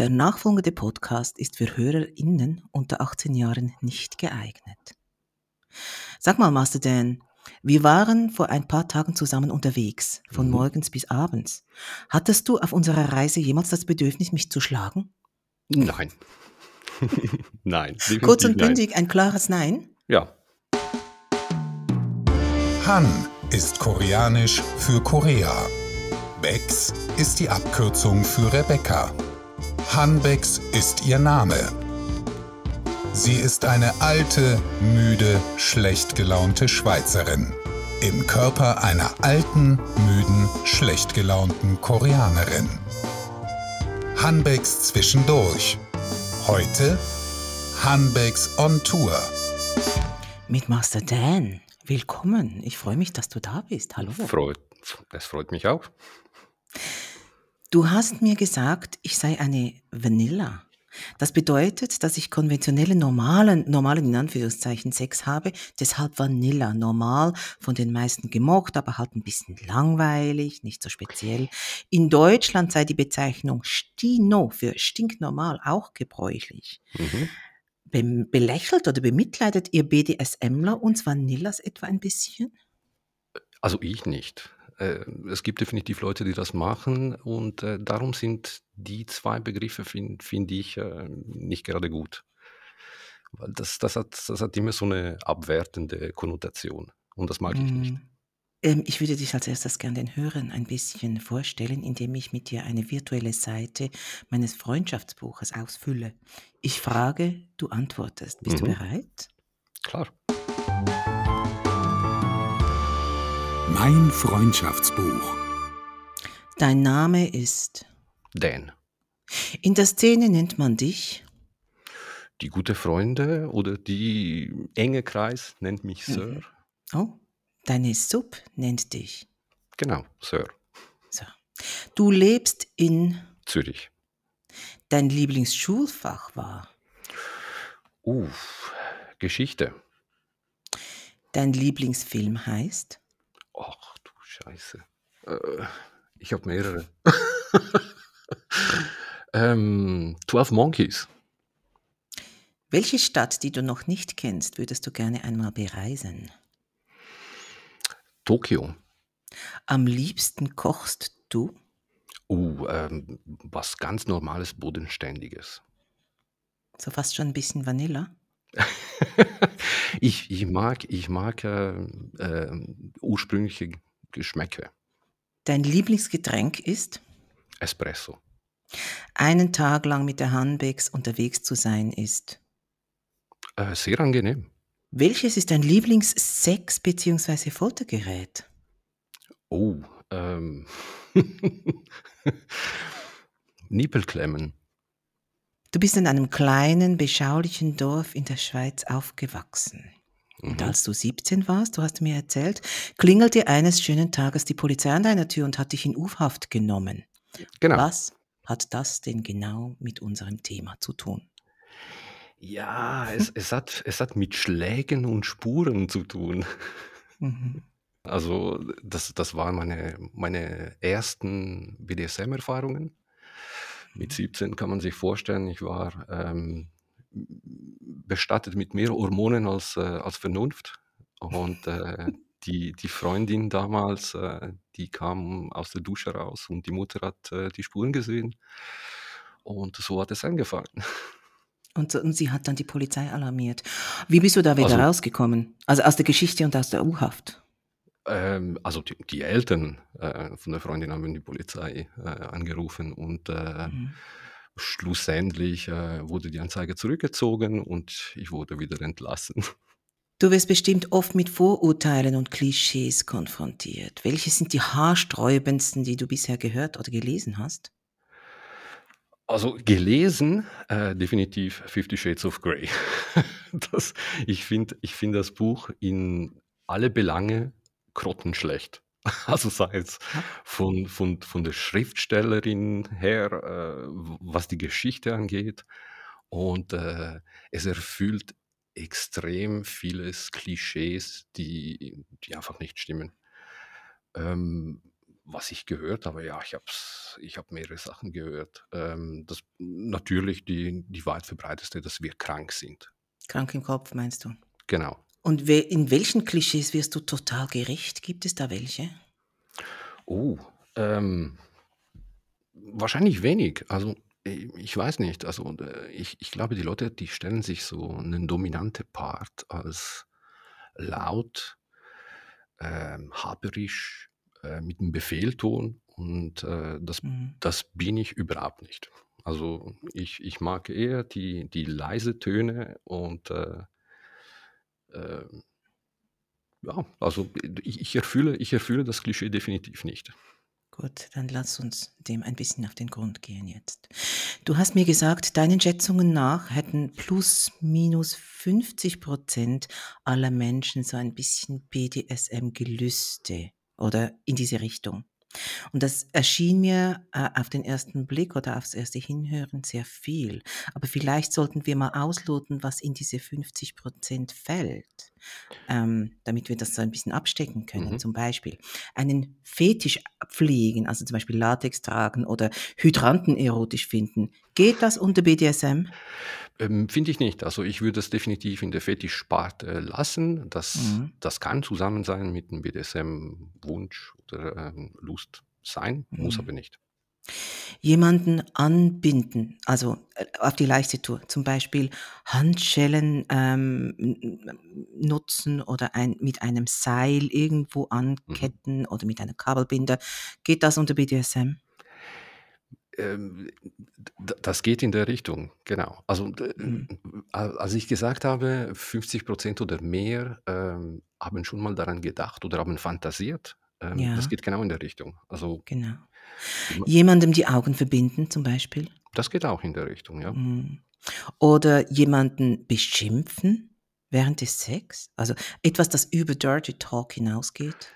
Der nachfolgende Podcast ist für HörerInnen unter 18 Jahren nicht geeignet. Sag mal, Master Dan, wir waren vor ein paar Tagen zusammen unterwegs, von Mhm. morgens bis abends. Hattest du auf unserer Reise jemals das Bedürfnis, mich zu schlagen? Nein. Nein, Kurz und bündig ein klares Nein? Ja, Han ist koreanisch für Korea. Bex ist die Abkürzung für Rebecca. Han Bex ist ihr Name. Sie ist eine alte, müde, schlecht gelaunte Schweizerin. Im Körper einer alten, müden, schlecht gelaunten Koreanerin. Hanbecks zwischendurch. Heute Hanbecks on Tour. Mit Master Dan. Willkommen. Ich freue mich, dass du da bist. Hallo. freut, das freut mich auch. Du hast mir gesagt, ich sei eine Vanilla. Das bedeutet, dass ich konventionelle normalen, normalen in Anführungszeichen Sex habe, deshalb Vanilla, normal, von den meisten gemocht, aber halt ein bisschen langweilig, nicht so speziell. In Deutschland sei die Bezeichnung Stino für stinknormal auch gebräuchlich. Mhm. Be belächelt oder bemitleidet ihr BDSMler uns Vanillas etwa ein bisschen? Also ich nicht. Äh, Es gibt definitiv Leute, die das machen und äh, darum sind die zwei Begriffe, finde find ich, äh, nicht gerade gut. Weil das, das, hat, das hat immer so eine abwertende Konnotation und das mag ich nicht. Mm. Ähm, ich würde dich als erstes gern den Hörern ein bisschen vorstellen, indem ich mit dir eine virtuelle Seite meines Freundschaftsbuches ausfülle. Ich frage, du antwortest. Bist du Mhm. bereit? Klar. Mein Freundschaftsbuch. Dein Name ist. Dan. In der Szene nennt man dich. Die gute Freunde oder die enge Kreis nennt mich Mhm. Sir. Oh, deine Sub nennt dich. Genau, Sir. So. Du lebst in. Zürich. Dein Lieblingsschulfach war. Uff, Geschichte. Dein Lieblingsfilm heißt. Ach du Scheiße. Äh, ich habe mehrere. ähm, 12 Monkeys. Welche Stadt, die du noch nicht kennst, würdest du gerne einmal bereisen? Tokio. Am liebsten kochst du? Uh, ähm, was ganz normales, bodenständiges. So fast schon ein bisschen Vanilla? ich, ich mag, ich mag äh, äh, ursprüngliche Geschmäcke. Dein Lieblingsgetränk ist? Espresso. Einen Tag lang mit der Hanbecks unterwegs zu sein ist. Äh, sehr angenehm. Welches ist dein Lieblingssex- bzw. Foltergerät? Oh, ähm. Nippelklemmen. Du bist in einem kleinen, beschaulichen Dorf in der Schweiz aufgewachsen. Und Mhm. als du 17 warst, du hast mir erzählt, klingelte eines schönen Tages die Polizei an deiner Tür und hat dich in U-Haft genommen. Genau. Was hat das denn genau mit unserem Thema zu tun? Ja, es, es, hat, es hat mit Schlägen und Spuren zu tun. Mhm. Also das, das waren meine, meine ersten BDSM-Erfahrungen. Mit 17 kann man sich vorstellen, ich war ähm, bestattet mit mehr Hormonen als, äh, als Vernunft. Und äh, die, die Freundin damals, äh, die kam aus der Dusche raus und die Mutter hat äh, die Spuren gesehen. Und so hat es angefangen. Und, und sie hat dann die Polizei alarmiert. Wie bist du da wieder Also- rausgekommen? Also aus der Geschichte und aus der U-Haft? Ähm, also die, die Eltern äh, von der Freundin haben die Polizei äh, angerufen und äh, Mhm. schlussendlich äh, wurde die Anzeige zurückgezogen und ich wurde wieder entlassen. Du wirst bestimmt oft mit Vorurteilen und Klischees konfrontiert. Welche sind die haarsträubendsten, die du bisher gehört oder gelesen hast? Also gelesen, äh, definitiv Fifty Shades of Grey. das, ich finde ich find das Buch in alle Belange grottenschlecht. Also sei es Ja. von, von, von der Schriftstellerin her, äh, w- was die Geschichte angeht. Und äh, es erfüllt extrem vieles Klischees, die, die einfach nicht stimmen. Ähm, was ich gehört habe, ja, ich habe ich hab mehrere Sachen gehört. Ähm, das, natürlich die, die weit verbreiteste, dass wir krank sind. Krank im Kopf, meinst du? Genau. Und we in welchen Klischees wirst du total gerecht? Gibt es da welche? Oh, ähm, wahrscheinlich wenig. Also ich weiß nicht. Also äh, ich, ich glaube, die Leute, die stellen sich so einen dominante Part als laut, ähm, haberisch, äh, mit einem Befehlton und äh, das, Mhm. das bin ich überhaupt nicht. Also ich, ich mag eher die, die leise Töne und äh, äh, ja, also ich, ich, erfülle, ich erfülle das Klischee definitiv nicht. Gut, dann lass uns dem ein bisschen auf den Grund gehen jetzt. Du hast mir gesagt, deinen Schätzungen nach hätten plus minus 50 Prozent aller Menschen so ein bisschen BDSM-Gelüste oder in diese Richtung. Und das erschien mir äh, auf den ersten Blick oder aufs erste Hinhören sehr viel. Aber vielleicht sollten wir mal ausloten, was in diese 50 Prozent fällt, ähm, damit wir das so ein bisschen abstecken können. Mhm. Zum Beispiel einen Fetisch pflegen, also zum Beispiel Latex tragen oder Hydranten erotisch finden. Geht das unter BDSM? Ähm, Finde ich nicht. Also ich würde es definitiv in der Fetischsparte lassen. Das, Mhm. das kann zusammen sein mit einem BDSM-Wunsch oder ähm, Lust sein, muss Mhm. aber nicht. Jemanden anbinden, also äh, auf die leichte Tour, zum Beispiel Handschellen ähm, nutzen oder ein, mit einem Seil irgendwo Mhm. anketten oder mit einem Kabelbinder. Geht das unter BDSM? Ähm, das geht in der Richtung, genau. Also Mhm. a- als ich gesagt habe, 50 Prozent oder mehr ähm, haben schon mal daran gedacht oder haben fantasiert, ähm, das Ja, geht genau in der Richtung. Also genau. Jemandem die Augen verbinden, zum Beispiel. das geht auch in der Richtung, ja. Mhm. Oder jemanden beschimpfen während des Sex. Also etwas, das über Dirty Talk hinausgeht.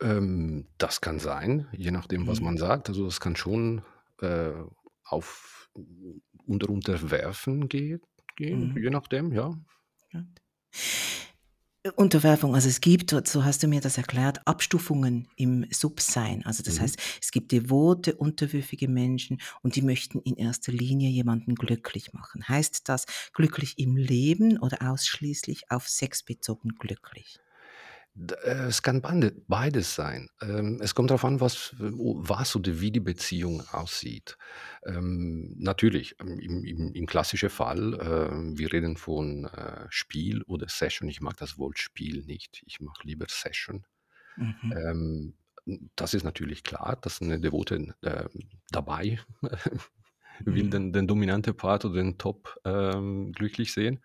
Ähm, das kann sein, je nachdem, was Mhm. man sagt. Also es kann schon äh, auf unter Unterwerfen geht, gehen, Mhm. je nachdem, ja. Ja. Unterwerfung, also es gibt, so hast du mir das erklärt, Abstufungen im Subsein. Also das Mhm. heißt, es gibt devote, unterwürfige Menschen und die möchten in erster Linie jemanden glücklich machen. Heißt das glücklich im Leben oder ausschließlich auf Sex bezogen glücklich? Äh, es kann beides sein. Ähm, es kommt darauf an, was wo was oder wie die Beziehung aussieht. Ähm, natürlich, ähm, im im im klassischen Fall, äh, wir reden von, äh, Spiel oder Session. Ich mag das Wort Spiel nicht. Ich mache lieber Session. Mhm. Das ist natürlich klar, dass eine Devote, dabei will Mhm. den den dominanten Part oder den Top, glücklich sehen.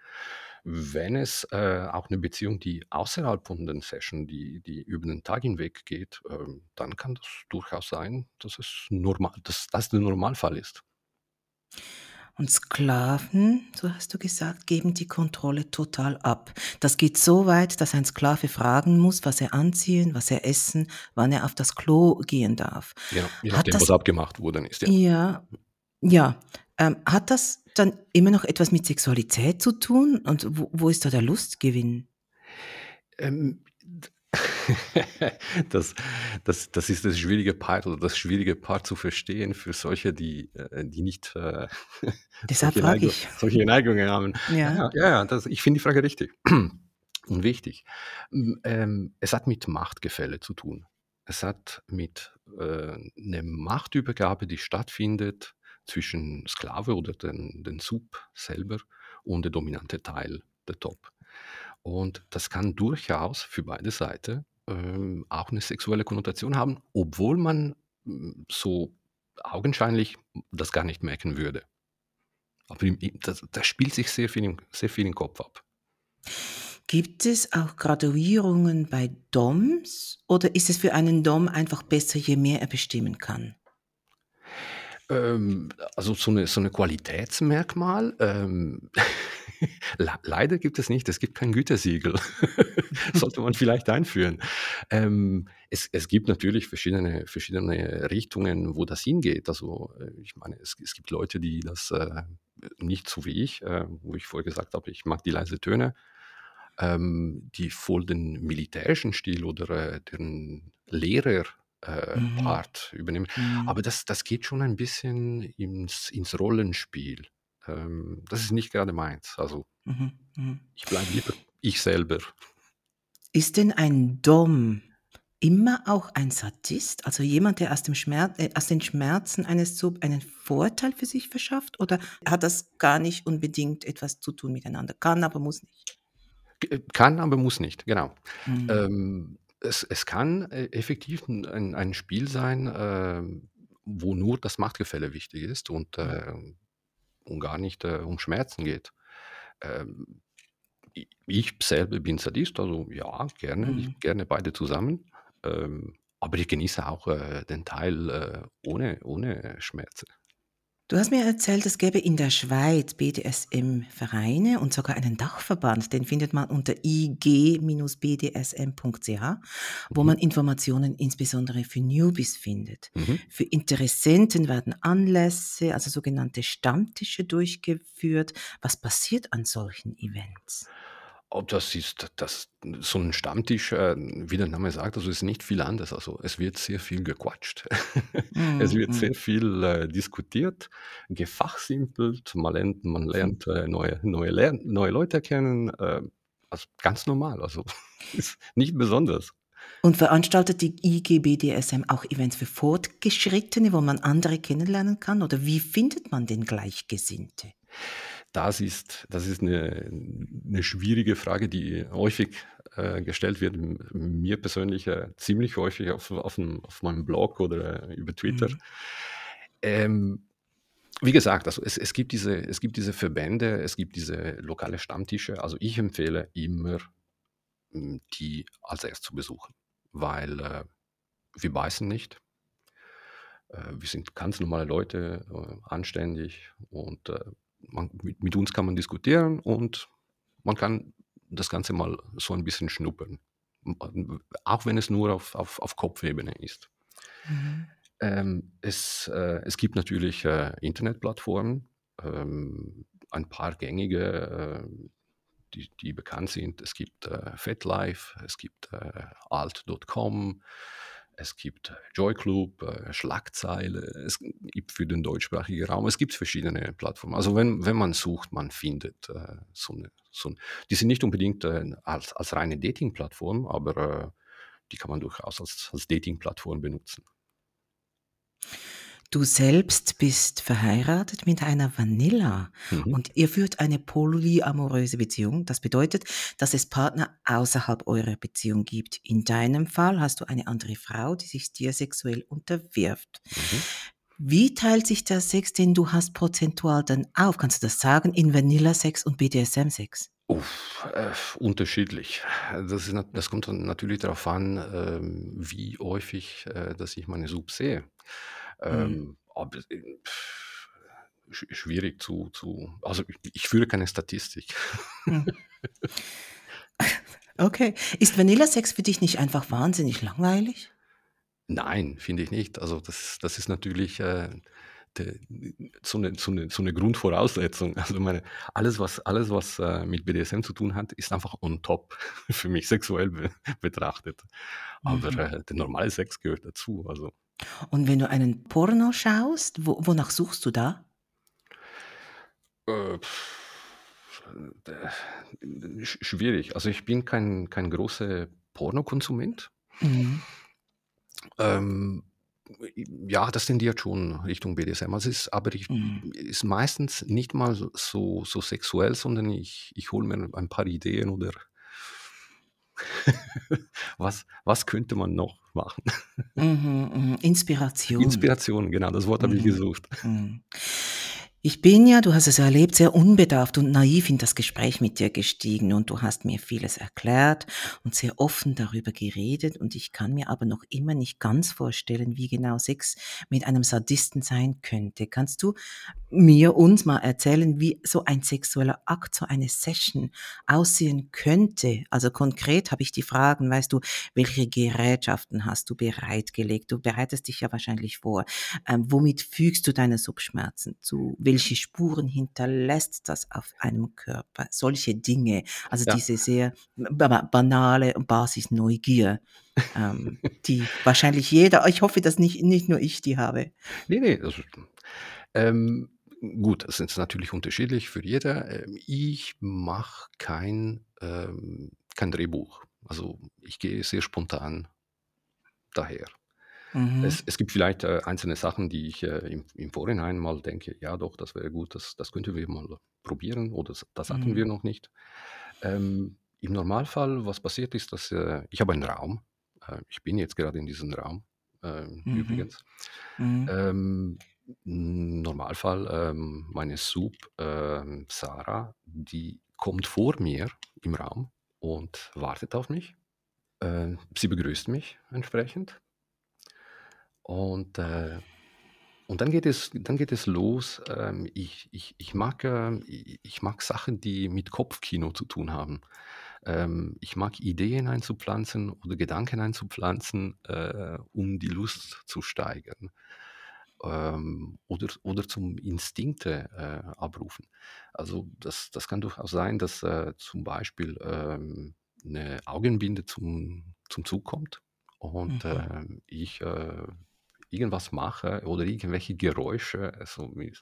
Wenn es, äh, auch 'ne Beziehung, die außerhalb von den Session, die die über den Tag hinweg geht, ähm, dann kann das durchaus sein, dass es normal dass das der Normalfall ist. Und Sklaven, so hast du gesagt, geben die Kontrolle total ab. Das geht so weit, dass ein Sklave fragen muss, was er anziehen, was er essen, wann er auf das Klo gehen darf. Genau, je Hat nachdem, was das abgemacht worden ist, ja. ja, ja, ähm, hat das dann immer noch etwas mit Sexualität zu tun? Und wo wo ist da der Lustgewinn? Ähm, das das das ist das schwierige Part oder das schwierige Part zu verstehen für solche, die äh, die nicht, äh, Deshalb solche Neigung ich. solche Neigungen haben. Ja, Ja. ja, das ich finde die Frage richtig und wichtig. Hm, ähm, es hat mit Machtgefälle zu tun. Es hat mit, äh, 'ne Machtübergabe, die stattfindet zwischen Sklave oder den den Sub selber und der dominante Teil, der Top. Und das kann durchaus für beide Seiten, ähm, auch 'ne sexuelle Konnotation haben, obwohl man, hm, so augenscheinlich das gar nicht merken würde. Aber das das spielt sich sehr viel sehr viel im Kopf ab. Gibt es auch Graduierungen bei Doms oder ist es für einen Dom einfach besser, je mehr er bestimmen kann? Ähm, also so 'ne so 'ne Qualitätsmerkmal, ähm, lei leider gibt es nicht. Es gibt kein Gütesiegel. Sollte man vielleicht einführen. Ähm, es es gibt natürlich verschiedene verschiedene Richtungen, wo das hingeht. Also, äh, ich meine, es es gibt Leute, die das, äh, nicht so wie ich, äh, wo ich vorher gesagt habe, ich mag die leise Töne, ähm, die voll den militärischen Stil oder, äh, den Lehrer äh, Mhm. Part übernehmen. Mhm. Aber das das geht schon ein bisschen ins ins Rollenspiel. Ähm, das ist nicht gerade meins. Also, Mhm. Mhm. ich bleibe lieber ich selber. Ist denn ein Dom immer auch ein Sadist? Also jemand, der aus dem Schmer äh, aus den Schmerzen eines Sub einen Vorteil für sich verschafft? Oder hat das gar nicht unbedingt etwas zu tun miteinander? Kann, aber muss nicht. G kann, aber muss nicht, genau. Mhm. Ähm, es es kann, äh, effektiv ein ein Spiel sein, ähm, wo nur das Machtgefälle wichtig ist und, ähm und gar nicht, äh, um Schmerzen geht. Ähm, ich selber bin Sadist, also ja, gerne. Ich Mhm. gerne beide zusammen. Ähm, aber ich genieße auch, äh, den Teil, äh, ohne ohne Schmerzen. Du hast mir erzählt, es gäbe in der Schweiz BDSM-Vereine und sogar einen Dachverband. Den findet man unter ig-bdsm.ch, wo Mhm. man Informationen insbesondere für Newbies findet. Mhm. Für Interessenten werden Anlässe, also sogenannte Stammtische durchgeführt. Was passiert an solchen Events? Oh, das ist das so 'n Stammtisch, äh, wie der Name sagt, also ist nicht viel anders. Also, es wird sehr viel gequatscht. Es Mhm, wird mhm. sehr viel, äh, diskutiert, gefachsimpelt, man lernt man Hm. lernt, äh, neue neue lern neue Leute kennen, äh, also ganz normal, also ist nicht besonders. Und veranstaltet die IG-BDSM auch Events für Fortgeschrittene, wo man andere kennenlernen kann? Oder wie findet man denn Gleichgesinnte? Das ist das ist 'ne 'ne schwierige Frage, die häufig, äh, gestellt wird. Mir persönlich, äh, ziemlich häufig auf auf'm auf meinem Blog oder über Twitter. Mhm. Ähm, wie gesagt, also es es gibt diese es gibt diese Verbände, es gibt diese lokale Stammtische. Also, ich empfehle immer, die als Erstes zu besuchen, weil, äh, wir beißen nicht. Äh, wir sind ganz normale Leute, äh, anständig und, äh, man mit mit uns kann man diskutieren und man kann das Ganze mal so ein bisschen schnuppern, auch wenn es nur auf auf auf Kopfebene ist. Mhm. Ähm, es äh, es gibt natürlich, äh, Internetplattformen, ähm, ein paar gängige, ähm, die die bekannt sind. Es gibt, äh, FetLife, es gibt, äh, alt.com, es gibt JoyClub, äh, Schlagzeile. Es gibt für den deutschsprachigen Raum es gibt verschiedene Plattformen. Also, wenn wenn man sucht, man findet, äh, so 'ne so 'n die sind nicht unbedingt, äh, als als reine Datingplattform, aber, äh, die kann man durchaus als als Datingplattform benutzen. Du selbst bist verheiratet mit einer Vanilla Mhm. und ihr führt eine polyamoröse Beziehung. Das bedeutet, dass es Partner außerhalb eurer Beziehung gibt. In deinem Fall hast du eine andere Frau, die sich dir sexuell unterwirft. Mhm. Wie teilt sich der Sex, den du hast, prozentual dann auf? Kannst du das sagen, in Vanilla-Sex und BDSM-Sex? Uff, äh, unterschiedlich. Das ist das kommt dann natürlich darauf an, ähm, wie häufig, äh, dass ich meine Subs sehe. Mhm. Ähm, äh, sch schwierig zu zu also, ich führe keine Statistik. Mhm. Okay. Ist Vanilla-Sex für dich nicht einfach wahnsinnig langweilig? Nein, finde ich nicht. Also, das das ist natürlich, äh, de so 'ne so 'ne so 'ne Grundvoraussetzung. Also, meine alles, was alles, was, äh, mit BDSM zu tun hat, ist einfach on top für mich sexuell be betrachtet. Aber, Mhm. äh, der normale Sex gehört dazu, also Und wenn du einen Porno schaust, wo wonach suchst du da? Äh, sch schwierig. Also, ich bin kein kein großer Pornokonsument. Mhm. Ähm, ja, das tendiert schon Richtung BDSM. Also, es ist aber ich Mhm. ist meistens nicht mal so so so sexuell, sondern ich ich hole mir ein paar Ideen oder was was könnte man noch machen? Mhm, mhm. Inspiration. Inspiration, genau, das Wort habe ich Mhm. gesucht. Mhm. Ich bin ja, du hast es erlebt, sehr unbedarft und naiv in das Gespräch mit dir gestiegen und du hast mir vieles erklärt und sehr offen darüber geredet und ich kann mir aber noch immer nicht ganz vorstellen, wie genau Sex mit einem Sadisten sein könnte. Kannst du mir uns mal erzählen, wie so ein sexueller Akt, so eine Session aussehen könnte? Also konkret habe ich die Fragen, weißt du, welche Gerätschaften hast du bereitgelegt? Du bereitest dich ja wahrscheinlich vor. Ähm, womit fügst du deine Subschmerzen zu? Welche Spuren hinterlässt das auf einem Körper? Solche Dinge. Also Ja. diese sehr ba banale Basis-Neugier, ähm, die wahrscheinlich jeder, ich hoffe, dass nicht, nicht nur ich die habe. Ne, ne, das ist ähm, gut, es ist natürlich unterschiedlich für jeder. Ähm, ich mache kein, ähm kein Drehbuch. Also, ich gehe sehr spontan daher. Mhm. Es es gibt vielleicht, äh, einzelne Sachen, die ich, äh, im im Vorhinein mal denke: „Ja doch, das wäre gut, das das könnten wir mal probieren oder das das hatten wir Mhm. noch nicht.“ Ähm, im Normalfall, was passiert ist, dass, äh ich habe einen Raum. Äh, ich bin jetzt gerade in diesem Raum, ähm, Mhm. übrigens. Mhm. Ähm, Normalfall, ähm, meine Sub, ähm, Sarah, die kommt vor mir im Raum und wartet auf mich. Äh, sie begrüßt mich entsprechend. Und, äh und dann geht es dann geht es los. Ähm, ich ich ich mag, i ich mag Sachen, die mit Kopfkino zu tun haben. Ähm, ich mag Ideen einzupflanzen oder Gedanken einzupflanzen, äh, um die Lust zu steigern. Ähm, oder oder zum Instinkte, äh, abrufen. Also, das das kann durchaus sein, dass, äh, zum Beispiel, ähm, 'ne Augenbinde zum zum Zug kommt und, Mhm. ähm, ich, äh, irgendwas mache oder irgendwelche Geräusche, so mit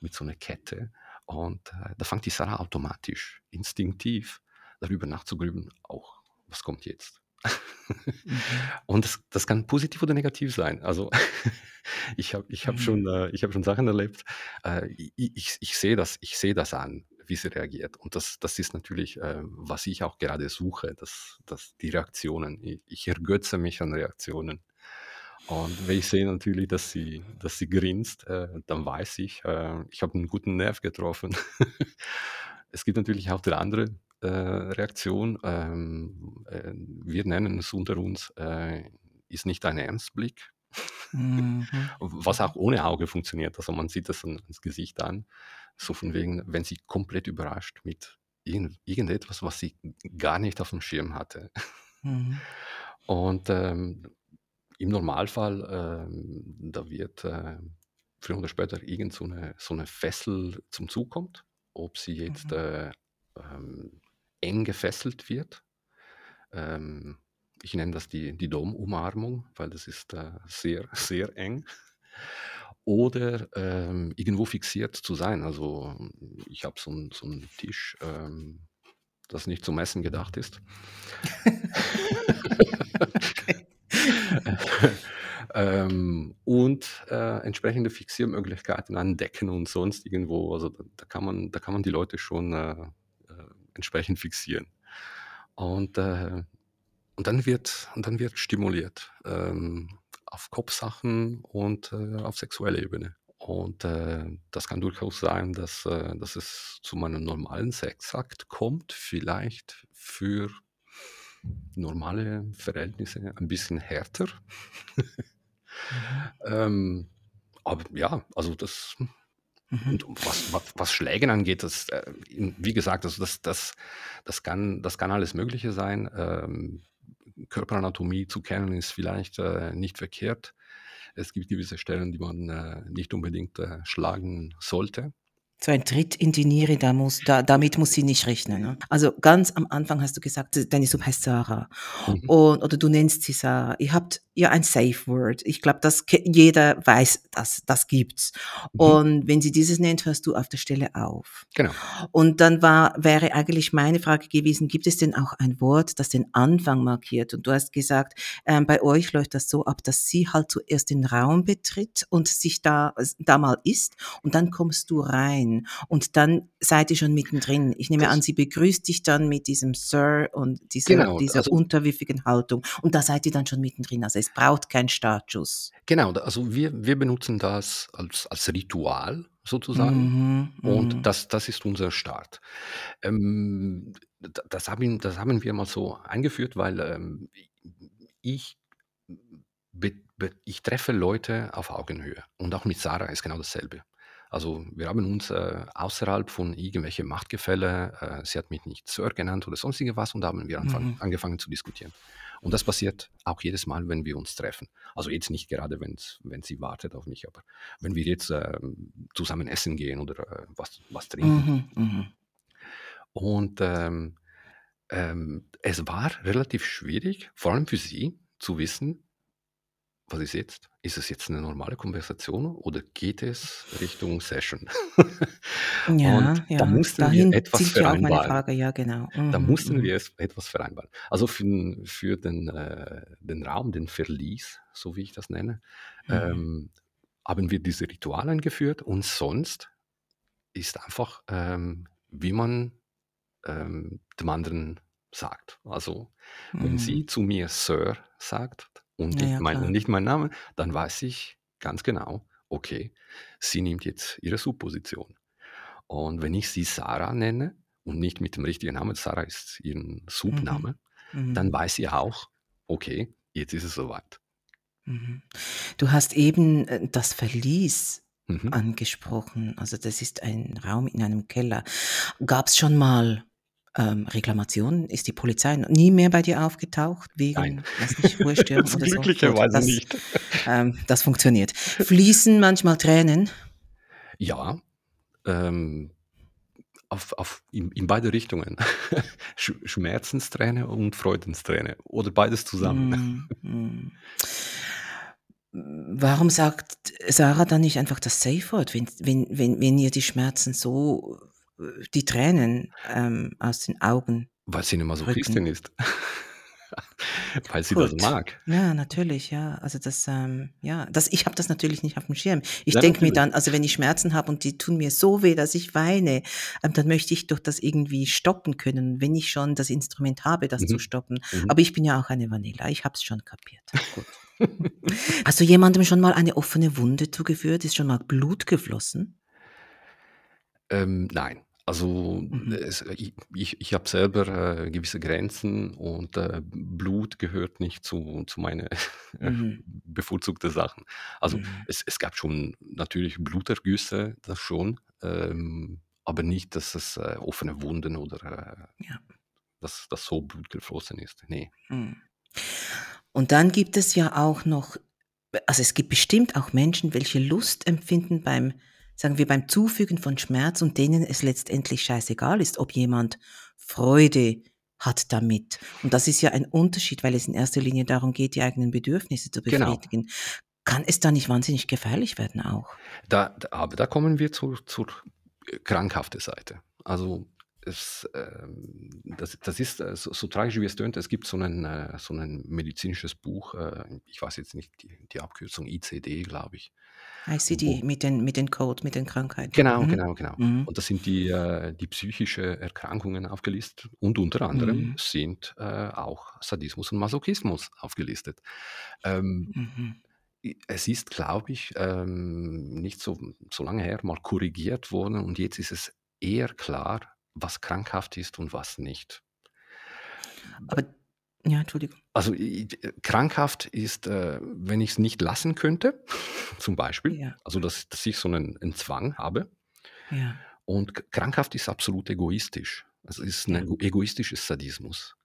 mit so 'ner Kette und, äh, da fängt die Sarah automatisch, instinktiv darüber nachzugrübeln: „Oh, was kommt jetzt?“ Mhm. Und das das kann positiv oder negativ sein. Also, ich habe ich habe Mhm. schon äh, ich habe schon Sachen erlebt, äh, ich ich sehe das ich sehe das an, wie sie reagiert. Und das das ist natürlich, äh, was ich auch gerade suche, dass dass die Reaktionen i ich ergötze mich an Reaktionen. Und wenn ich sehe natürlich, dass sie dass sie grinst, äh, dann weiß ich, äh, ich habe 'n guten Nerv getroffen. Es gibt natürlich auch die andere, äh, Reaktion. Ähm, äh, wir nennen es unter uns, äh, ist nicht dein Ernst-Blick, Mhm. was auch ohne Auge funktioniert. Also, man sieht das an ans Gesicht an, so von wegen, wenn sie komplett überrascht mit irgend irgendetwas, was sie gar nicht aufm Schirm hatte. Mhm. Und, ähm, im Normalfall, ähm, da wird, äh, früher oder später irgend so 'ne so 'ne Fessel zum Zug kommt, ob sie jetzt, Mhm. äh, ähm, eng gefesselt wird. Ähm, ich nenne das die die Dom-Umarmung, weil das ist, äh, sehr, sehr eng. Oder, ähm, irgendwo fixiert zu sein. Also, ich habe so 'n so 'n Tisch, ähm, das nicht zum Essen gedacht ist. Ähm, und, äh, entsprechende Fixiermöglichkeiten an Decken und sonst irgendwo. Also, da da kann man da kann man die Leute schon, äh, entsprechend fixieren. Und, äh und dann wird und dann wird stimuliert, ähm, auf Kopfsachen und, äh, auf sexueller Ebene. Und, äh, das kann durchaus sein, dass, äh dass es zu meinem normalen Sexakt kommt, vielleicht für normale Verhältnisse ein bisschen härter. Mhm. Ähm, aber ja, also das Mhm. und was was was Schlägen angeht, das, äh, wie gesagt, also das das das kann das kann alles Mögliche sein. Ähm, Körperanatomie zu kennen ist vielleicht, äh, nicht verkehrt. Es gibt gewisse Stellen, die man, äh, nicht unbedingt, schlagen sollte. So ein Tritt in die Niere, da muss da damit muss sie nicht rechnen, ne? Also, ganz am Anfang hast du gesagt, deine Sub heißt Sarah Mhm. und oder du nennst sie Sarah. Ihr habt ja ein Safe Word. Ich glaube, das ke jeder weiß das, das gibt's. Mhm. Und wenn sie dieses nennt, hörst du auf der Stelle auf. Genau. Und dann war wäre eigentlich meine Frage gewesen: Gibt es denn auch ein Wort, das den Anfang markiert? Und du hast gesagt, ähm, bei euch läuft das so ab, dass sie halt zuerst den Raum betritt und sich da s da mal ist und dann kommst du rein und dann seid ihr schon mittendrin. Ich nehme an, Das sie begrüßt dich dann mit diesem Sir und dieser Genau, dieser also unterwürfigen Haltung und da seid ihr dann schon mittendrin. Also, es braucht keinen Startschuss. Genau, also wir wir benutzen das als als Ritual sozusagen Mhm, und mhm. das das ist unser Start. Ähm, das haben das haben wir mal so eingeführt, weil, ähm, ich ich treffe Leute auf Augenhöhe und auch mit Sarah ist genau dasselbe. Also wir haben uns äh, außerhalb von irgendwelchen Machtgefälle, äh, sie hat mich nicht Sir genannt oder sonstige was und da haben wir anfang, Mhm. angefangen zu diskutieren. Und das passiert auch jedes Mal, wenn wir uns treffen. Also jetzt nicht gerade, wenn sie wartet auf mich, aber wenn wir jetzt ähm, zusammen essen gehen oder äh, was, was trinken. Mhm. Mhm. Und ähm, ähm, es war relativ schwierig, vor allem für sie, zu wissen, was ist jetzt? Ist es jetzt eine normale Konversation oder geht es Richtung Session? Und Ja, da ja. mussten wir Dahin etwas zielt ja auch meine vereinbaren. Frage, ja, genau. Da Mhm. mussten Mhm. wir etwas vereinbaren. Also für, den- für den, äh, den Raum, den Verlies, so wie ich das nenne, Mhm. ähm, haben wir diese Rituale eingeführt und sonst ist einfach, ähm, wie man ähm, dem anderen sagt. Also wenn Mhm. sie zu mir Sir sagt und Ja, nicht ja, mein, und klar. nicht mein Name, dann weiß ich ganz genau, okay, sie nimmt jetzt ihre Subposition. Und wenn ich sie Sarah nenne und nicht mit dem richtigen Namen, Sarah ist ihren Mhm. Subname, Mhm. dann weiß sie auch, okay, jetzt ist es soweit. Mhm. Du hast eben äh, das Verlies Mhm. angesprochen. Also das ist ein Raum in einem Keller. Gab es schon mal ähm, Reklamationen? Ist die Polizei nie mehr bei dir aufgetaucht Nein, wegen, weiß nicht, Ruhestörung oder so? Glücklicherweise das, nicht. ähm, das funktioniert. Fließen manchmal Tränen? Ja, ähm, auf, auf, in, in beide Richtungen. Sch Schmerzensträne und Freudensträne oder beides zusammen. Mm, mm. Warum sagt Sarah dann nicht einfach das Safe-Wort, wenn, wenn, wenn, wenn ihr die Schmerzen so, die Tränen ähm, aus den Augen Weil sie eine Masochistin drücken? ist. Weil sie das Gut. mag. Ja, natürlich, ja. Also das, ähm, ja, das, ich habe das natürlich nicht auf dem Schirm. Ich denke mir dann, also wenn ich Schmerzen habe und die tun mir so weh, dass ich weine, ähm, dann möchte ich doch das irgendwie stoppen können, wenn ich schon das Instrument habe, das zu Mhm. stoppen. Mhm. Aber ich bin ja auch eine Vanilla, ich habe es schon kapiert. Gut. Hast du jemandem schon mal eine offene Wunde zugeführt? Ist schon mal Blut geflossen? Ähm, nein. Also Mhm. es, ich, ich, ich habe selber äh, gewisse Grenzen und äh, Blut gehört nicht zu, zu meinen Mhm. bevorzugten Sachen. Also Mhm. es, es gab schon natürlich Blutergüsse, das schon, ähm, aber nicht, dass es äh, offene Wunden oder äh, Ja. dass, dass so Blut geflossen ist. Nee. Mhm. Und dann gibt es ja auch noch, also es gibt bestimmt auch Menschen, welche Lust empfinden beim, sagen wir, beim Zufügen von Schmerz und denen es letztendlich scheißegal ist, ob jemand Freude hat damit. Und das ist ja ein Unterschied, weil es in erster Linie darum geht, die eigenen Bedürfnisse zu Genau. befriedigen. Kann es da nicht wahnsinnig gefährlich werden auch? Da, aber da kommen wir zur, zur äh, krankhaften Seite. Also es, ähm, das, das ist äh, so, so tragisch, wie es tönt. Es gibt so ein, äh, so ein medizinisches Buch, ich weiß jetzt nicht die, die Abkürzung ICD, glaube ich. ICD mit den, mit den Code, mit den Krankheiten. genau, Mhm. genau, genau. Mhm. Und das sind die, äh, die psychische Erkrankungen aufgelistet und unter anderem Mhm. sind äh, auch Sadismus und Masochismus aufgelistet. Ähm, Mhm. es ist, glaube ich, ähm, nicht so, so lange her mal korrigiert worden und jetzt ist es eher klar, was krankhaft ist und was nicht. Aber, ja, Entschuldigung. Also krankhaft ist, äh, wenn ich es nicht lassen könnte, zum Beispiel, Ja, also dass, dass ich so einen, einen Zwang habe. ja, Und krankhaft ist absolut egoistisch. Also es ist ein ja. ego- egoistisches Sadismus.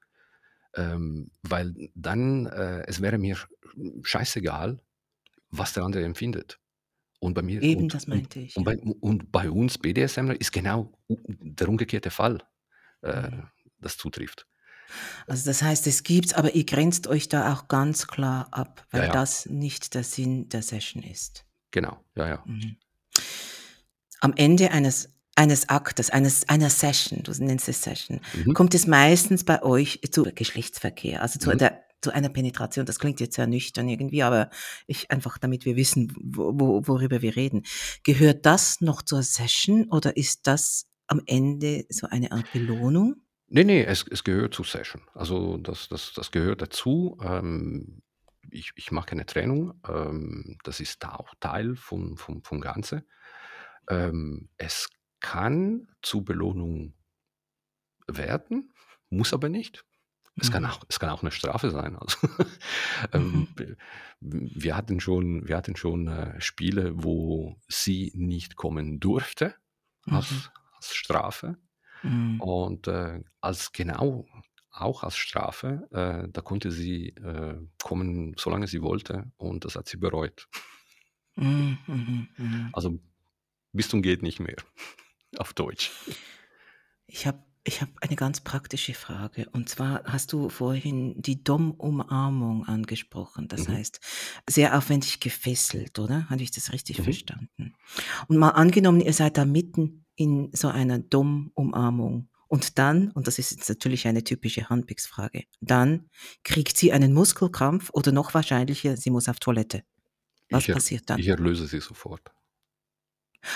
Ähm, weil dann, äh, es wäre mir scheißegal, was der andere empfindet. Und bei mir Eben, und, das und, meinte ich, und, bei, und bei uns BDSMler ist genau der umgekehrte Fall, äh, das zutrifft. Also das heißt, es gibt's, aber ihr grenzt euch da auch ganz klar ab, Ja, weil ja, das nicht der Sinn der Session ist. genau, ja, ja. Mhm. Am Ende eines, eines Aktes, eines, einer Session, du nennst es Session, Mhm. kommt es meistens bei euch zu Geschlechtsverkehr, also zu, Mhm. der, zu einer Penetration. Das klingt jetzt sehr nüchtern irgendwie, aber ich einfach, damit wir wissen, wo, wo, worüber wir reden. Gehört das noch zur Session oder ist das am Ende so eine Art Belohnung? Nee, nee, es, es gehört zur Session. Also das, das, das gehört dazu. Ähm, ich, ich mache eine Trennung. Ähm, das ist da auch Teil vom, vom, vom Ganzen. Ähm, es kann zu Belohnung werden, muss aber nicht. Es kann Mhm. auch es kann auch 'ne Strafe sein. Also, Mhm. ähm, w wir hatten schon wir hatten schon, äh, Spiele, wo sie nicht kommen durfte Mhm. als als Strafe Mhm. und, äh, als genau auch als Strafe, äh, da konnte sie, äh, kommen, solange sie wollte und das hat sie bereut. Mhm, mhm, mhm. Also, bis zum geht nicht mehr auf Deutsch. Ich habe ich habe eine ganz praktische Frage. Und zwar hast du vorhin die Dom-Umarmung angesprochen. Das Mhm. heißt, sehr aufwendig gefesselt, oder? Habe ich das richtig Mhm. verstanden? Und mal angenommen, ihr seid da mitten in so einer Dom-Umarmung und dann, und das ist jetzt natürlich eine typische Handwegsfrage, dann kriegt sie einen Muskelkrampf oder noch wahrscheinlicher, sie muss auf Toilette. Was Ich er passiert dann? ich erlöse sie sofort.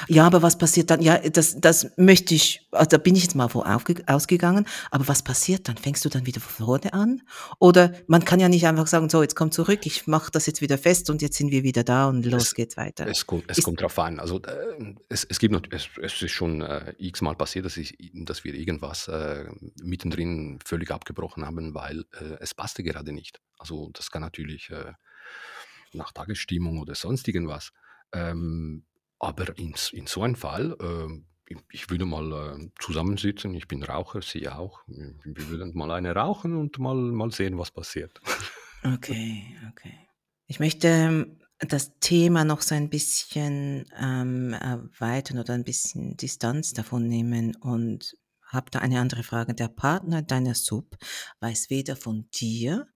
Ja, aber was passiert dann? Ja, das das möchte ich also, da bin ich jetzt mal aufge ausgegangen, aber was passiert dann? Fängst du dann wieder von vorne an? Oder man kann ja nicht einfach sagen: „So, jetzt komm zurück, ich mache das jetzt wieder fest und jetzt sind wir wieder da und los Es geht's weiter.“ es kommt es Ist kommt drauf an. Also, ähm, es es gibt nat es es ist schon, äh, x-mal passiert, dass ich dass wir irgendwas, äh, mittendrin völlig abgebrochen haben, weil, äh, es passte gerade nicht. Also, das kann natürlich, äh, nach Tagesstimmung oder sonst irgendwas. Ähm, aber in in so einem Fall, i ich würde mal, äh, zusammensitzen. Ich bin Raucher, sie auch. Wir wir würden mal eine rauchen und mal mal sehen, was passiert. Okay, okay. Ich möchte, ähm, das Thema noch so ein bisschen, ähm, erweitern oder ein bisschen Distanz davon nehmen und habe da eine andere Frage. Der Partner deiner Sub weiß weder von dir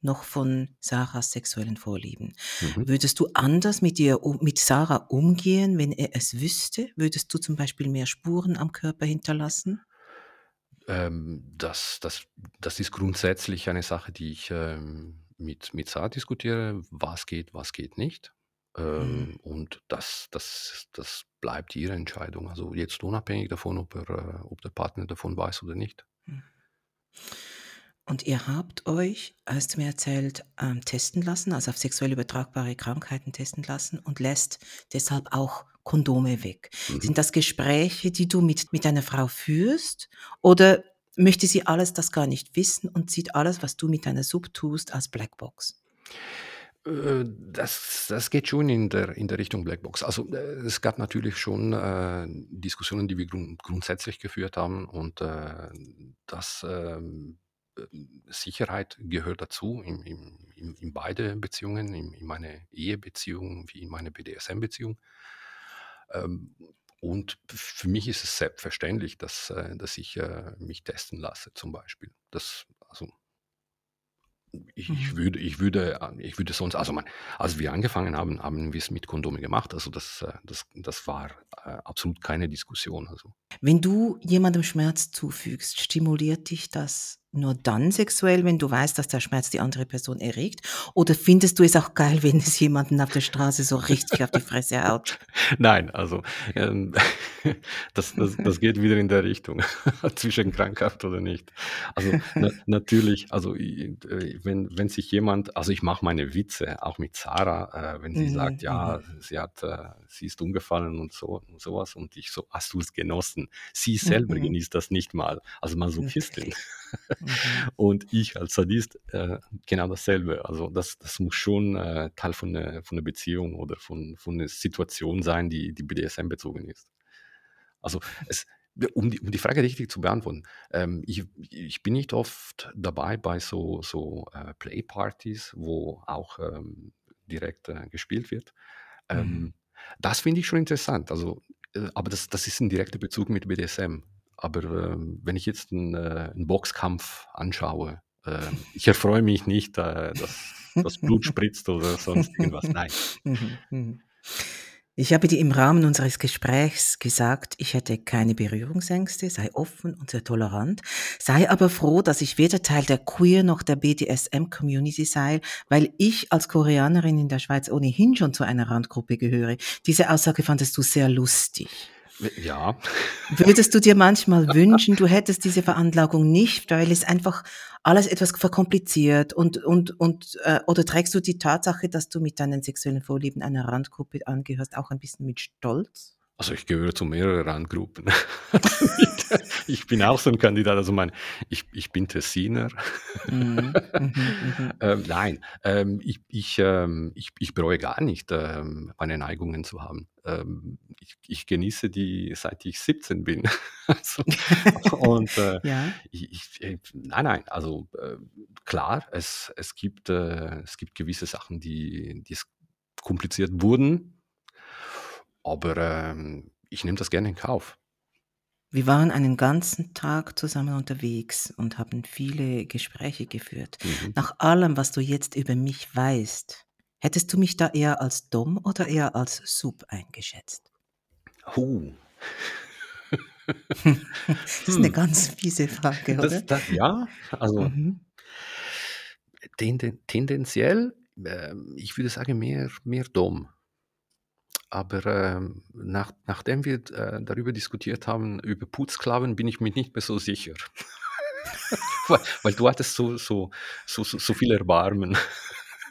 noch von Sarahs sexuellen Vorlieben. Mhm. Würdest du anders mit ihr mit Sarah umgehen, wenn er es wüsste? Würdest du zum Beispiel mehr Spuren am Körper hinterlassen? Ähm, das das das ist grundsätzlich eine Sache, die ich, ähm, mit mit Sarah diskutiere, was geht, was geht nicht. Mhm. Ähm, und das das das bleibt ihre Entscheidung. Also, jetzt unabhängig davon, ob er ob der Partner davon weiß oder nicht. Mhm. Und ihr habt euch, hast du mir erzählt, ähm, testen lassen, also auf sexuell übertragbare Krankheiten testen lassen und lässt deshalb auch Kondome weg. Mhm. Sind das Gespräche, die du mit mit deiner Frau führst oder möchte sie alles das gar nicht wissen und sieht alles, was du mit deiner Sub tust, als Blackbox? Äh, das das geht schon in der in der Richtung Blackbox. Also, äh, es gab natürlich schon, äh, Diskussionen, die wir grund grundsätzlich geführt haben und, äh, das, äh, Sicherheit gehört dazu in in in beide Beziehungen, in in meine Ehebeziehung wie in meine BDSM-Beziehung. Ähm, und für mich ist es selbstverständlich, dass äh, dass ich, äh, mich testen lasse zum Beispiel. Das also ich Mhm. würde ich würde äh, ich würde sonst also, mein als wir angefangen haben, haben wir's mit Kondome gemacht. Also, das äh, das das war, äh, absolut keine Diskussion, also. Wenn du jemandem Schmerz zufügst, stimuliert dich das nur dann sexuell, wenn du weißt, dass der Schmerz die andere Person erregt? Oder findest du es auch geil, wenn es jemanden auf der Straße so richtig auf die Fresse haut? Nein, also, ähm, das das das geht wieder in der Richtung zwischen krankhaft oder nicht. Also, na natürlich, also, äh, wenn wenn sich jemand also, ich mache meine Witze auch mit Sarah, äh, wenn sie sagt, Mhm, ja, mhm. sie hat äh, sie ist umgefallen und so und so was und ich so: „Hast du's genossen?“ Sie selber Mhm. genießt das nicht mal, also Masochistin. Okay. Mhm. Und ich als Sadist, äh, genau dasselbe. Also, das das muss schon, äh, Teil von der von der Beziehung oder von von 'ner Situation sein, die die BDSM bezogen ist. Also, es um die um die Frage richtig zu beantworten, ähm, ich ich bin nicht oft dabei bei so so, äh, Playpartys, wo auch, ähm, direkt, äh, gespielt wird. Mhm. Ähm, das finde ich schon interessant. Also, äh, aber das das ist 'n direkter Bezug mit BDSM. Aber, ähm, wenn ich jetzt 'n äh, 'n Boxkampf anschaue, ähm, ich erfreue mich nicht, äh, dass das Blut spritzt oder sonst irgendwas. Nein. Mhm, mhm. Ich habe dir im Rahmen unseres Gesprächs gesagt, ich hätte keine Berührungsängste, sei offen und sehr tolerant, sei aber froh, dass ich weder Teil der Queer noch der BDSM-Community sei, weil ich als Koreanerin in der Schweiz ohnehin schon zu einer Randgruppe gehöre. Diese Aussage fandest du sehr lustig. Ja. Würdest du dir manchmal wünschen, du hättest diese Veranlagung nicht, weil es einfach alles etwas verkompliziert und und und äh, oder trägst du die Tatsache, dass du mit deinen sexuellen Vorlieben einer Randgruppe angehörst, auch ein bisschen mit Stolz? Also ich gehöre zu mehreren Randgruppen. ich bin auch so ein Kandidat. Also mein, ich, ich bin Tessiner. Mhm, mhm, mhm. ähm, nein, ähm, ich, ich, ähm, ich, ich bereue gar nicht, ähm, meine Neigungen zu haben. Ähm, ich, ich, genieße die, seit ich 17 bin. also, und äh, ja. ich, ich, äh, nein, nein, also äh, klar, es, es, gibt, äh, es gibt gewisse Sachen, die, die kompliziert wurden aber ähm, ich nehme das gerne in Kauf. Wir waren einen ganzen Tag zusammen unterwegs und haben viele Gespräche geführt. Mhm. Nach allem, was du jetzt über mich weißt, hättest du mich da eher als Dom oder eher als Sub eingeschätzt? Oh. das ist eine hm. ganz fiese Frage, oder? Das, das, ja, also mhm. tendenziell, äh, ich würde sagen, mehr, mehr Dom. Aber ähm, nach, nachdem wir äh, darüber diskutiert haben, über Putzklaven, bin ich mir nicht mehr so sicher. weil, weil, du hattest so, so, so, so viel Erbarmen.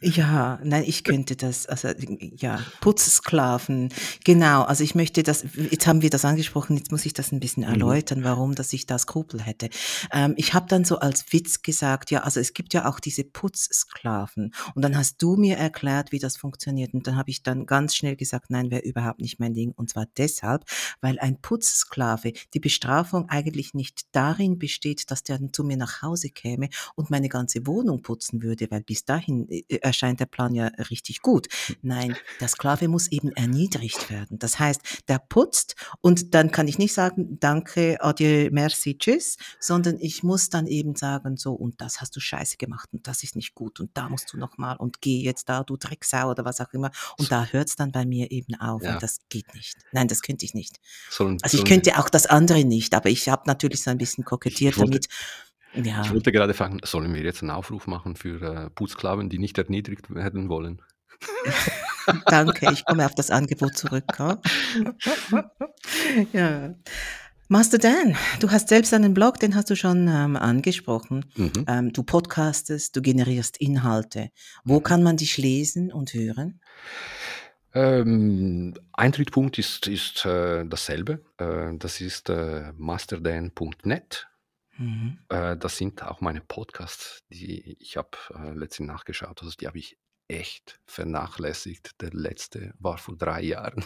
Ja, nein, ich könnte das, also ja, Putzsklaven, genau. Also ich möchte das, jetzt haben wir das angesprochen, jetzt muss ich das ein bisschen mhm. erläutern, warum, dass ich da Skrupel hätte. Ähm, ich habe dann so als Witz gesagt, ja, also es gibt ja auch diese Putzsklaven. Und dann hast du mir erklärt, wie das funktioniert. Und dann habe ich dann ganz schnell gesagt, nein, wäre überhaupt nicht mein Ding. Und zwar deshalb, weil ein Putzsklave die Bestrafung eigentlich nicht darin besteht, dass der dann zu mir nach Hause käme und meine ganze Wohnung putzen würde, weil bis dahin äh, erscheint der Plan ja richtig gut. Nein, der Sklave muss eben erniedrigt werden. Das heißt, der putzt und dann kann ich nicht sagen, danke, adieu, merci, tschüss, sondern ich muss dann eben sagen, so, und das hast du scheiße gemacht und das ist nicht gut und da musst du nochmal und geh jetzt da, du Drecksau oder was auch immer. Und da hört es dann bei mir eben auf ja. und das geht nicht. Nein, das könnte ich nicht. So, also ich könnte auch das andere nicht, aber ich habe natürlich so ein bisschen kokettiert damit. Ja. Ich wollte gerade fragen, sollen wir jetzt einen Aufruf machen für äh, Putzklaven, die nicht erniedrigt werden wollen? Danke, ich komme auf das Angebot zurück. ja. Master Dan, du hast selbst einen Blog, den hast du schon ähm, angesprochen. Mhm. Ähm, du podcastest, du generierst Inhalte. Wo mhm. kann man dich lesen und hören? Ähm, Eintrittspunkt ist, ist äh, dasselbe. Äh, das ist äh, masterdan.net Mhm. Äh, das sind auch meine Podcasts, die ich habe äh, letztens nachgeschaut, also die habe ich echt vernachlässigt. Der letzte war vor drei Jahren.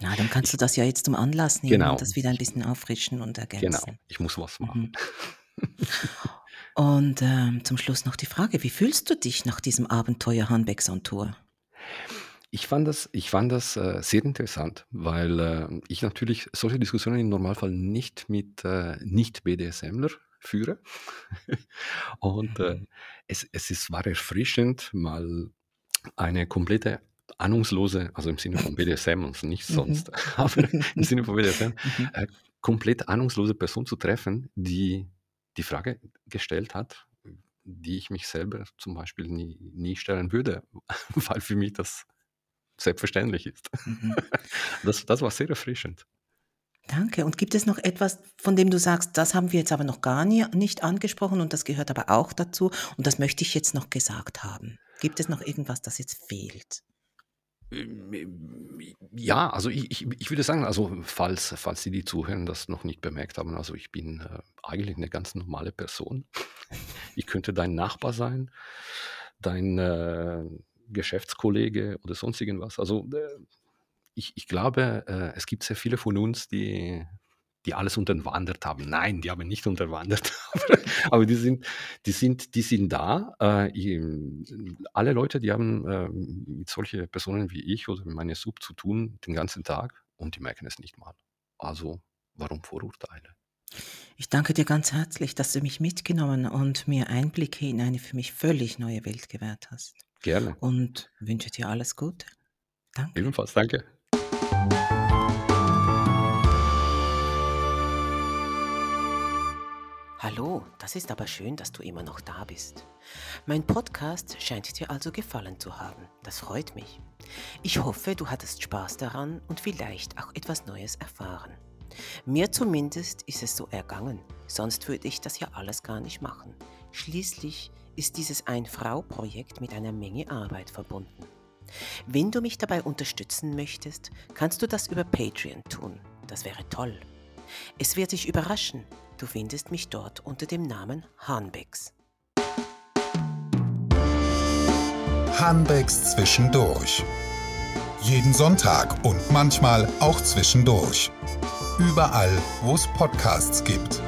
Ja, dann kannst du das ja jetzt zum Anlass nehmen genau. und das wieder ein bisschen auffrischen und ergänzen. Genau, ich muss was machen. Mhm. Und ähm, zum Schluss noch die Frage, wie fühlst du dich nach diesem Abenteuer Hanbecks on Tour? Ich fand das, ich fand das äh, sehr interessant, weil äh, ich natürlich solche Diskussionen im Normalfall nicht mit äh, Nicht-BDSMler führe. Und äh, mhm. es, es ist, war erfrischend, mal eine komplette ahnungslose, also im Sinne von BDSM und nicht mhm. sonst, aber im Sinne von BDSM, mhm. äh, komplett ahnungslose Person zu treffen, die die Frage gestellt hat, die ich mich selber zum Beispiel nie, nie stellen würde, weil für mich das selbstverständlich ist. Mhm. Das, das war sehr erfrischend. Danke. Und gibt es noch etwas, von dem du sagst, das haben wir jetzt aber noch gar nie, nicht angesprochen und das gehört aber auch dazu und das möchte ich jetzt noch gesagt haben? Gibt es noch irgendwas, das jetzt fehlt? Ähm, ja, also ich, ich, ich würde sagen, also falls, falls Sie die zuhören, das noch nicht bemerkt haben, also ich bin äh, eigentlich eine ganz normale Person. Ich könnte dein Nachbar sein, dein äh, Geschäftskollege oder sonst irgendwas. Also äh, ich, ich glaube, äh, es gibt sehr viele von uns, die, die alles unterwandert haben. Nein, die haben nicht unterwandert, aber die sind, die sind, die sind da. Äh, alle Leute, die haben mit solchen Personen wie ich oder meine Sub zu tun den ganzen Tag und die merken es nicht mal. Also warum Vorurteile? Ich danke dir ganz herzlich, dass du mich mitgenommen und mir Einblicke in eine für mich völlig neue Welt gewährt hast. Gerne. Und wünsche dir alles Gute. Danke. Ebenfalls, danke. Hallo, das ist aber schön, dass du immer noch da bist. Mein Podcast scheint dir also gefallen zu haben. Das freut mich. Ich hoffe, du hattest Spaß daran und vielleicht auch etwas Neues erfahren. Mir zumindest ist es so ergangen, sonst würde ich das ja alles gar nicht machen. Schließlich ist dieses Ein-Frau-Projekt mit einer Menge Arbeit verbunden. Wenn du mich dabei unterstützen möchtest, kannst du das über Patreon tun. Das wäre toll. Es wird dich überraschen. Du findest mich dort unter dem Namen Hanbecks. Hanbecks zwischendurch. Jeden Sonntag und manchmal auch zwischendurch. Überall, wo es Podcasts gibt.